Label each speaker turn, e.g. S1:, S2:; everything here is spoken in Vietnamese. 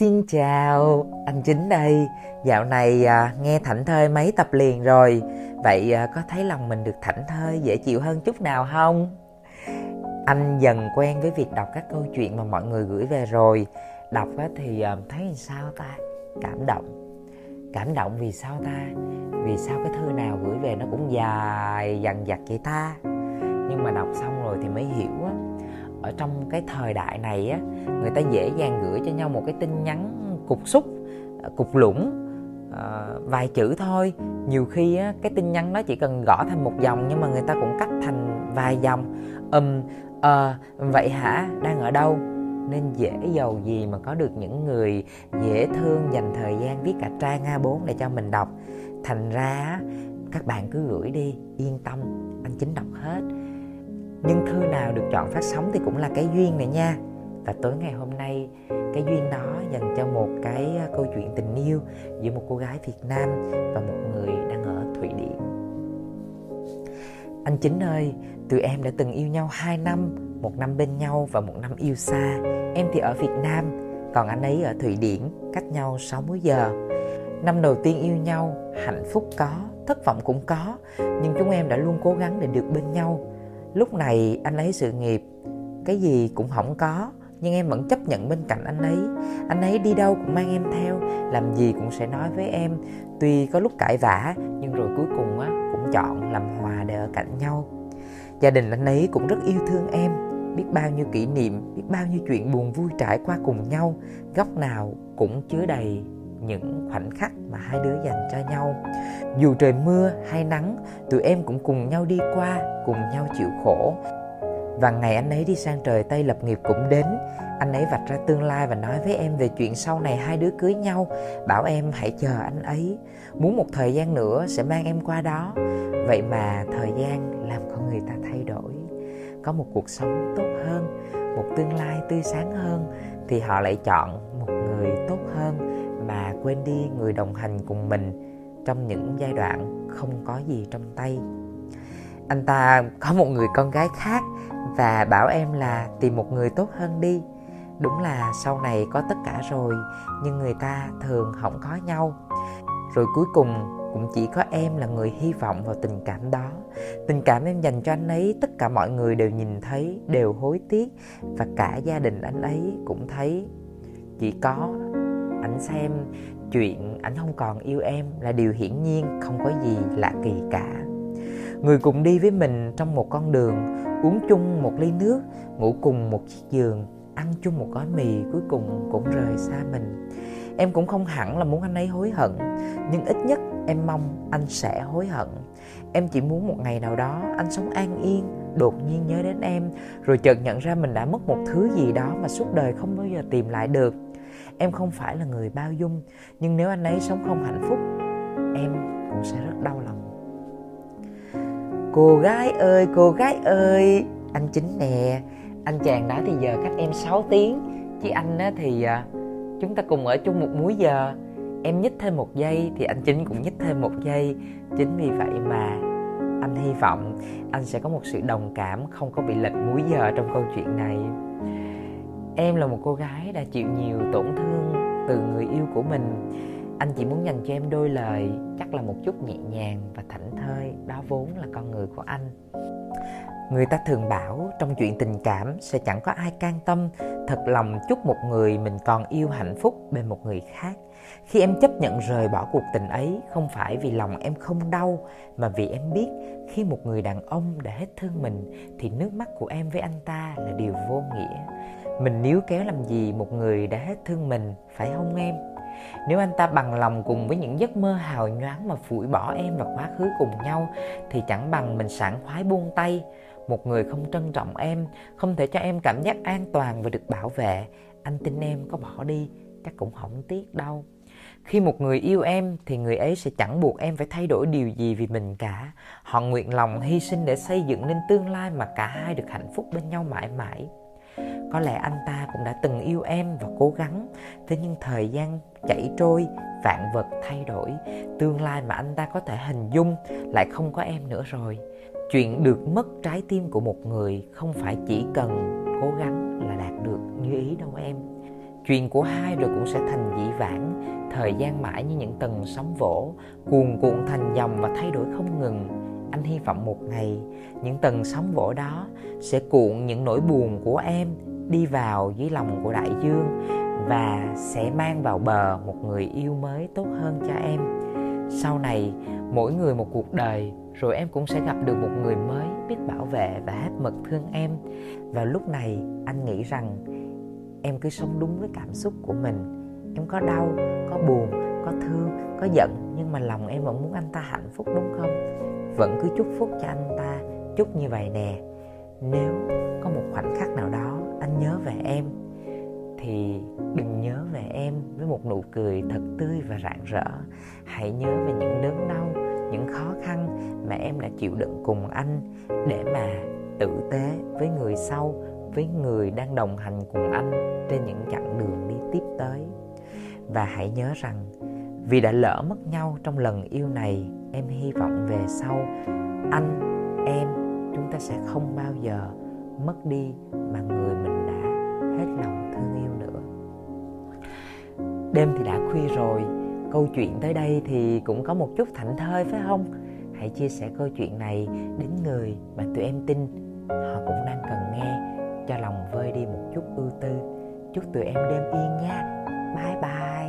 S1: Xin chào, anh Chính đây. Dạo này à, nghe thảnh thơi mấy tập liền rồi. Vậy à, có thấy lòng mình được thảnh thơi dễ chịu hơn chút nào không? Anh dần quen với việc đọc các câu chuyện mà mọi người gửi về rồi. Đọc á, thì à, thấy sao ta? Cảm động. Cảm động vì sao ta? Vì sao cái thư nào gửi về nó cũng dài dằn dặt vậy ta? Nhưng mà đọc xong rồi thì mới hiểu á ở trong cái thời đại này á người ta dễ dàng gửi cho nhau một cái tin nhắn cục xúc ờ, cục lũng à, ờ, vài chữ thôi. Nhiều khi á cái tin nhắn đó chỉ cần gõ thành một dòng nhưng mà người ta cũng cắt thành vài dòng. Ừm um, ờ vậy hả? Đang ở đâu? Nên dễ giàu gì mà có được những người dễ thương dành thời gian viết cả trang A4 để cho mình đọc. Thành ra các bạn cứ gửi đi yên tâm anh chính đọc hết nhưng thư nào được chọn phát sóng thì cũng là cái duyên này nha. Và tối ngày hôm nay, cái duyên đó dành cho một cái à, câu chuyện tình yêu giữa một cô gái Việt Nam và một người đang ở Thụy Điển. Anh chính ơi, tụi em đã từng yêu nhau 2 năm, một năm bên nhau và một năm yêu xa. Em thì ở Việt Nam, còn anh ấy ở Thụy Điển, cách nhau 60 giờ. Năm đầu tiên yêu nhau, hạnh phúc có, thất vọng cũng có, nhưng chúng em đã luôn cố gắng để được bên nhau lúc này anh ấy sự nghiệp. Cái gì cũng không có, nhưng em vẫn chấp nhận bên cạnh anh ấy. Anh ấy đi đâu cũng mang em theo, làm gì cũng sẽ nói với em. Tuy có lúc cãi vã, nhưng rồi cuối cùng á, cũng chọn làm hòa để ở cạnh nhau. Gia đình anh ấy cũng rất yêu thương em. Biết bao nhiêu kỷ niệm, biết bao nhiêu chuyện buồn vui trải qua cùng nhau. Góc nào cũng chứa đầy những khoảnh khắc mà hai đứa dành cho nhau. Dù trời mưa hay nắng, tụi em cũng cùng nhau đi qua, cùng nhau chịu khổ. Và ngày anh ấy đi sang trời tây lập nghiệp cũng đến. Anh ấy vạch ra tương lai và nói với em về chuyện sau này hai đứa cưới nhau, bảo em hãy chờ anh ấy. Muốn một thời gian nữa sẽ mang em qua đó. Vậy mà thời gian làm con người ta thay đổi. Có một cuộc sống tốt hơn, một tương lai tươi sáng hơn, thì họ lại chọn một người tốt hơn quên đi người đồng hành cùng mình trong những giai đoạn không có gì trong tay. Anh ta có một người con gái khác và bảo em là tìm một người tốt hơn đi. Đúng là sau này có tất cả rồi, nhưng người ta thường không có nhau. Rồi cuối cùng cũng chỉ có em là người hy vọng vào tình cảm đó. Tình cảm em dành cho anh ấy, tất cả mọi người đều nhìn thấy, đều hối tiếc và cả gia đình anh ấy cũng thấy chỉ có ảnh xem chuyện ảnh không còn yêu em là điều hiển nhiên, không có gì lạ kỳ cả. Người cùng đi với mình trong một con đường, uống chung một ly nước, ngủ cùng một chiếc giường, ăn chung một gói mì, cuối cùng cũng rời xa mình. Em cũng không hẳn là muốn anh ấy hối hận, nhưng ít nhất em mong anh sẽ hối hận. Em chỉ muốn một ngày nào đó anh sống an yên, đột nhiên nhớ đến em, rồi chợt nhận ra mình đã mất một thứ gì đó mà suốt đời không bao giờ tìm lại được em không phải là người bao dung, nhưng nếu anh ấy sống không hạnh phúc, em cũng sẽ rất đau lòng. Cô gái ơi, cô gái ơi, anh chính nè. Anh chàng đó thì giờ cách em 6 tiếng, chứ anh á thì à, chúng ta cùng ở chung một múi giờ. Em nhích thêm một giây thì anh chính cũng nhích thêm một giây. Chính vì vậy mà anh hy vọng anh sẽ có một sự đồng cảm không có bị lệch múi giờ trong câu chuyện này em là một cô gái đã chịu nhiều tổn thương từ người yêu của mình. Anh chỉ muốn dành cho em đôi lời, chắc là một chút nhẹ nhàng và thảnh thơi. Đó vốn là con người của anh người ta thường bảo trong chuyện tình cảm sẽ chẳng có ai can tâm, thật lòng chúc một người mình còn yêu hạnh phúc bên một người khác. Khi em chấp nhận rời bỏ cuộc tình ấy, không phải vì lòng em không đau, mà vì em biết khi một người đàn ông đã hết thương mình, thì nước mắt của em với anh ta là điều vô nghĩa. Mình níu kéo làm gì một người đã hết thương mình, phải không em? Nếu anh ta bằng lòng cùng với những giấc mơ hào nhoáng mà phủi bỏ em và quá khứ cùng nhau, thì chẳng bằng mình sảng khoái buông tay một người không trân trọng em, không thể cho em cảm giác an toàn và được bảo vệ. Anh tin em, có bỏ đi, chắc cũng không tiếc đâu. Khi một người yêu em, thì người ấy sẽ chẳng buộc em phải thay đổi điều gì vì mình cả. Họ nguyện lòng hy sinh để xây dựng nên tương lai mà cả hai được hạnh phúc bên nhau mãi mãi có lẽ anh ta cũng đã từng yêu em và cố gắng. Thế nhưng thời gian chảy trôi, vạn vật thay đổi. Tương lai mà anh ta có thể hình dung lại không có em nữa rồi. Chuyện được mất trái tim của một người không phải chỉ cần cố gắng là đạt được như ý đâu em. Chuyện của hai rồi cũng sẽ thành dĩ vãng. Thời gian mãi như những tầng sóng vỗ, cuồn cuộn thành dòng và thay đổi không ngừng. Anh hy vọng một ngày, những tầng sóng vỗ đó sẽ cuộn những nỗi buồn của em đi vào dưới lòng của đại dương và sẽ mang vào bờ một người yêu mới tốt hơn cho em. Sau này, mỗi người một cuộc đời, rồi em cũng sẽ gặp được một người mới biết bảo vệ và hết mực thương em. Và lúc này, anh nghĩ rằng em cứ sống đúng với cảm xúc của mình. Em có đau, có buồn, có thương, có giận, nhưng mà lòng em vẫn muốn anh ta hạnh phúc, đúng không? Vẫn cứ chúc phúc cho anh ta. Chúc như vậy nè. Nếu có một khoảnh khắc nào đó anh nhớ về em. Thì đừng nhớ về em với một nụ cười thật tươi và rạng rỡ. Hãy nhớ về những đớn đau, những khó khăn mà em đã chịu đựng cùng anh để mà tử tế với người sau, với người đang đồng hành cùng anh trên những chặng đường đi tiếp tới. Và hãy nhớ rằng, vì đã lỡ mất nhau trong lần yêu này, em hy vọng về sau, anh, em, chúng ta sẽ không bao giờ mất đi mà người mình đã hết lòng thương yêu nữa. Đêm thì đã khuya rồi, câu chuyện tới đây thì cũng có một chút thảnh thơi, phải không? Hãy chia sẻ câu chuyện này đến người mà tụi em tin. Họ cũng đang cần nghe, cho lòng vơi đi một chút ưu tư. Chúc tụi em đêm yên nha. Bye bye.